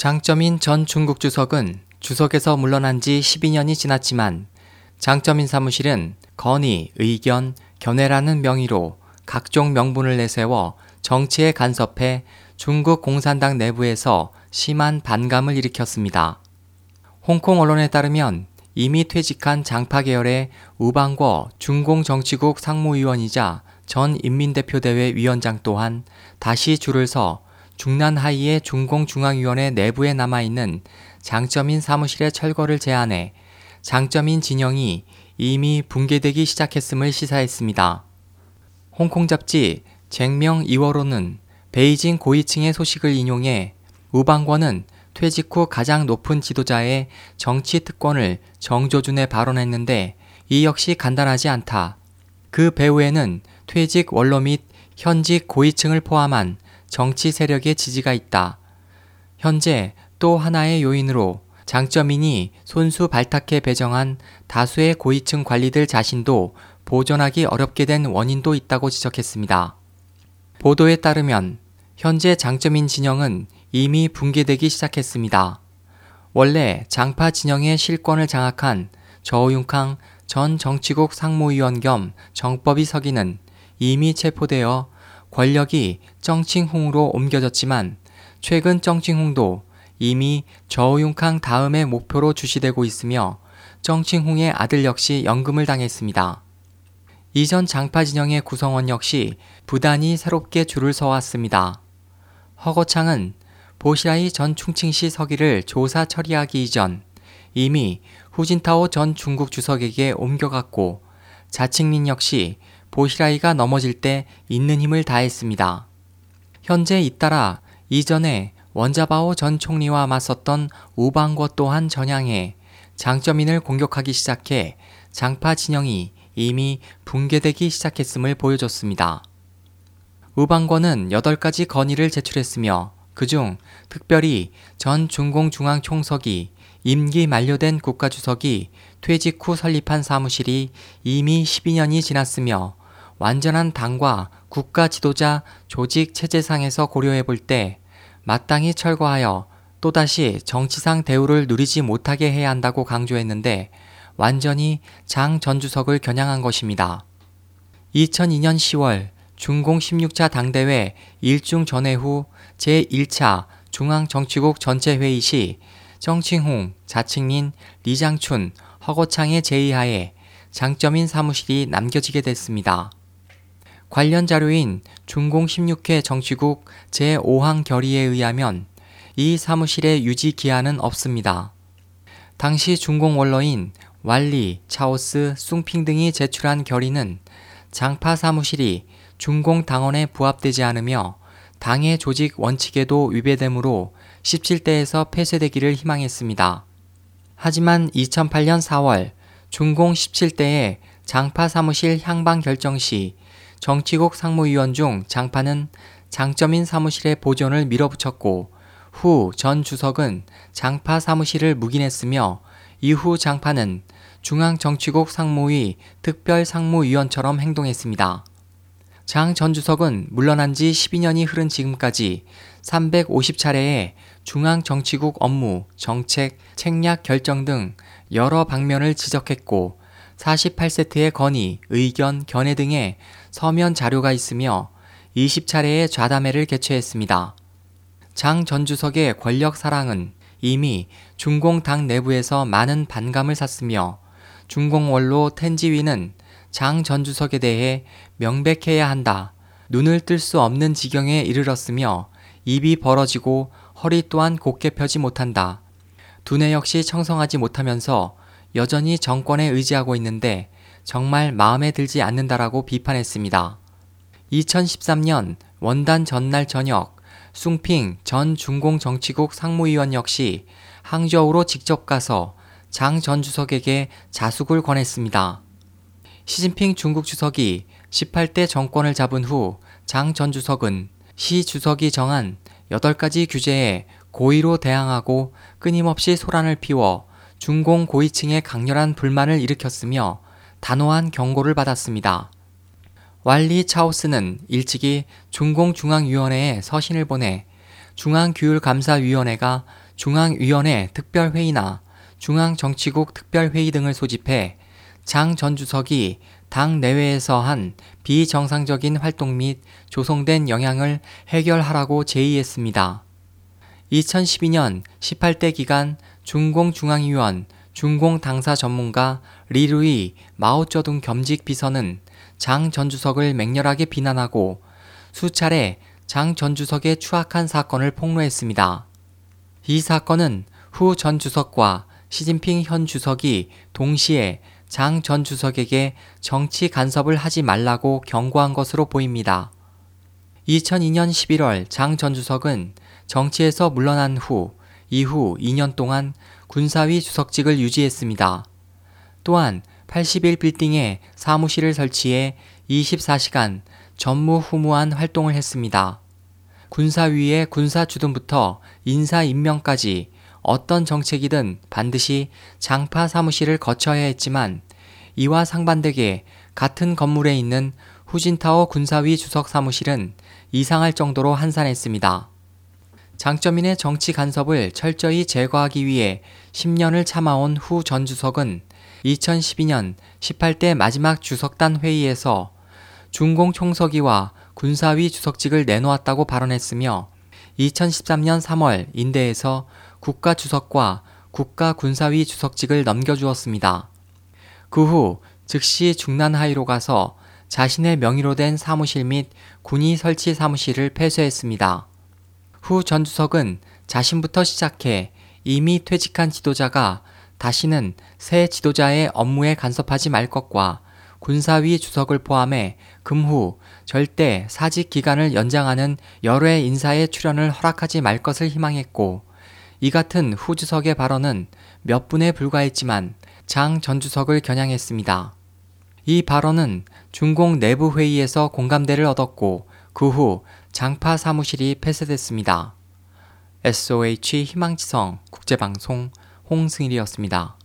장점인 전 중국 주석은 주석에서 물러난 지 12년이 지났지만 장점인 사무실은 건의, 의견, 견해라는 명의로 각종 명분을 내세워 정치에 간섭해 중국 공산당 내부에서 심한 반감을 일으켰습니다. 홍콩 언론에 따르면 이미 퇴직한 장파 계열의 우방궈 중공 정치국 상무위원이자 전 인민대표대회 위원장 또한 다시 줄을 서 중난 하이의 중공중앙위원회 내부에 남아있는 장점인 사무실의 철거를 제안해 장점인 진영이 이미 붕괴되기 시작했음을 시사했습니다. 홍콩 잡지 쟁명 2월호는 베이징 고위층의 소식을 인용해 우방권은 퇴직 후 가장 높은 지도자의 정치 특권을 정조준에 발언했는데 이 역시 간단하지 않다. 그 배후에는 퇴직 원로 및 현직 고위층을 포함한 정치 세력의 지지가 있다. 현재 또 하나의 요인으로 장점인이 손수 발탁해 배정한 다수의 고위층 관리들 자신도 보존하기 어렵게 된 원인도 있다고 지적했습니다. 보도에 따르면 현재 장점인 진영은 이미 붕괴되기 시작했습니다. 원래 장파 진영의 실권을 장악한 저우융캉 전 정치국 상무위원 겸 정법위 서기는 이미 체포되어 권력이 정칭홍으로 옮겨졌지만 최근 정칭홍도 이미 저우융캉 다음의 목표로 주시되고 있으며 정칭홍의 아들 역시 연금을 당했습니다. 이전 장파 진영의 구성원 역시 부단히 새롭게 줄을 서왔습니다. 허거창은 보시라이 전 충칭시 서기를 조사 처리하기 이전 이미 후진타오 전 중국 주석에게 옮겨갔고 자칭민 역시 보시라이가 넘어질 때 있는 힘을 다했습니다. 현재 잇따라 이전에 원자바오 전 총리와 맞섰던 우방궈 또한 전향해 장점인을 공격하기 시작해 장파 진영이 이미 붕괴되기 시작했음을 보여줬습니다. 우방궈는 8가지 건의를 제출했으며 그중 특별히 전 중공중앙 총석이 임기 만료된 국가주석이 퇴직 후 설립한 사무실이 이미 12년이 지났으며 완전한 당과 국가 지도자 조직 체제상에서 고려해 볼 때 마땅히 철거하여 또다시 정치상 대우를 누리지 못하게 해야 한다고 강조했는데 완전히 장 전 주석을 겨냥한 것입니다. 2002년 10월 중공 16차 당대회 일중 전회 후 제1차 중앙정치국 전체회의 시 정칭홍, 자칭민, 리장춘, 허거창의 제의하에 장점인 사무실이 남겨지게 됐습니다. 관련 자료인 중공 16회 정치국 제5항 결의에 의하면 이 사무실의 유지 기한은 없습니다. 당시 중공 원로인 왈리, 차오스, 숭핑 등이 제출한 결의는 장파 사무실이 중공 당원에 부합되지 않으며 당의 조직 원칙에도 위배되므로 17대에서 폐쇄되기를 희망했습니다. 하지만 2008년 4월 중공 17대의 장파 사무실 향방 결정 시 정치국 상무위원 중 장파는 장점인 사무실의 보존을 밀어붙였고 후 전 주석은 장파 사무실을 묵인했으며 이후 장파는 중앙정치국 상무위 특별상무위원처럼 행동했습니다. 장 전 주석은 물러난 지 12년이 흐른 지금까지 350차례의 중앙정치국 업무, 정책, 책략 결정 등 여러 방면을 지적했고 48세트의 건의, 의견, 견해 등의 서면 자료가 있으며 20차례의 좌담회를 개최했습니다. 장 전 주석의 권력 사랑은 이미 중공 당 내부에서 많은 반감을 샀으며 중공 원로 텐지위는 장 전 주석에 대해 명백해야 한다. 눈을 뜰 수 없는 지경에 이르렀으며 입이 벌어지고 허리 또한 곧게 펴지 못한다. 두뇌 역시 청성하지 못하면서 여전히 정권에 의지하고 있는데 정말 마음에 들지 않는다라고 비판했습니다. 2013년 원단 전날 저녁 숭핑 전 중공정치국 상무위원 역시 항저우로 직접 가서 장 전 주석에게 자숙을 권했습니다. 시진핑 중국 주석이 18대 정권을 잡은 후 장 전 주석은 시 주석이 정한 8가지 규제에 고의로 대항하고 끊임없이 소란을 피워 중공 고위층의 강렬한 불만을 일으켰으며 단호한 경고를 받았습니다. 왈리 차오스는 일찍이 중공중앙위원회에 서신을 보내 중앙규율감사위원회가 중앙위원회 특별회의나 중앙정치국 특별회의 등을 소집해 장 전 주석이 당 내외에서 한 비정상적인 활동 및 조성된 영향을 해결하라고 제의했습니다. 2012년 18대 기간 중공중앙위원 중공 당사 전문가 리루이 마오쩌둥 겸직 비서는 장 전 주석을 맹렬하게 비난하고 수차례 장 전 주석의 추악한 사건을 폭로했습니다. 이 사건은 후 전 주석과 시진핑 현 주석이 동시에 장 전 주석에게 정치 간섭을 하지 말라고 경고한 것으로 보입니다. 2002년 11월 장 전 주석은 정치에서 물러난 후 이후 2년 동안 군사위 주석직을 유지했습니다. 또한 81 빌딩에 사무실을 설치해 24시간 전무후무한 활동을 했습니다. 군사위의 군사 주둔부터 인사 임명까지 어떤 정책이든 반드시 장파 사무실을 거쳐야 했지만 이와 상반되게 같은 건물에 있는 후진타워 군사위 주석 사무실은 이상할 정도로 한산했습니다. 장점인의 정치 간섭을 철저히 제거하기 위해 10년을 참아온 후 전 주석은 2012년 18대 마지막 주석단 회의에서 중공 총서기와 군사위 주석직을 내놓았다고 발언했으며 2013년 3월 인대에서 국가 주석과 국가 군사위 주석직을 넘겨주었습니다. 그 후 즉시 중난하이로 가서 자신의 명의로 된 사무실 및 군이 설치 사무실을 폐쇄했습니다. 후 전 주석은 자신부터 시작해 이미 퇴직한 지도자가 다시는 새 지도자의 업무에 간섭하지 말 것과 군사위 주석을 포함해 금후 절대 사직 기간을 연장하는 여러 해 인사의 출연을 허락하지 말 것을 희망했고 이 같은 후 주석의 발언은 몇 분에 불과했지만 장 전 주석을 겨냥했습니다. 이 발언은 중공 내부 회의에서 공감대를 얻었고 그 후 장파 사무실이 폐쇄됐습니다. SOH 희망지성 국제방송 홍승일이었습니다.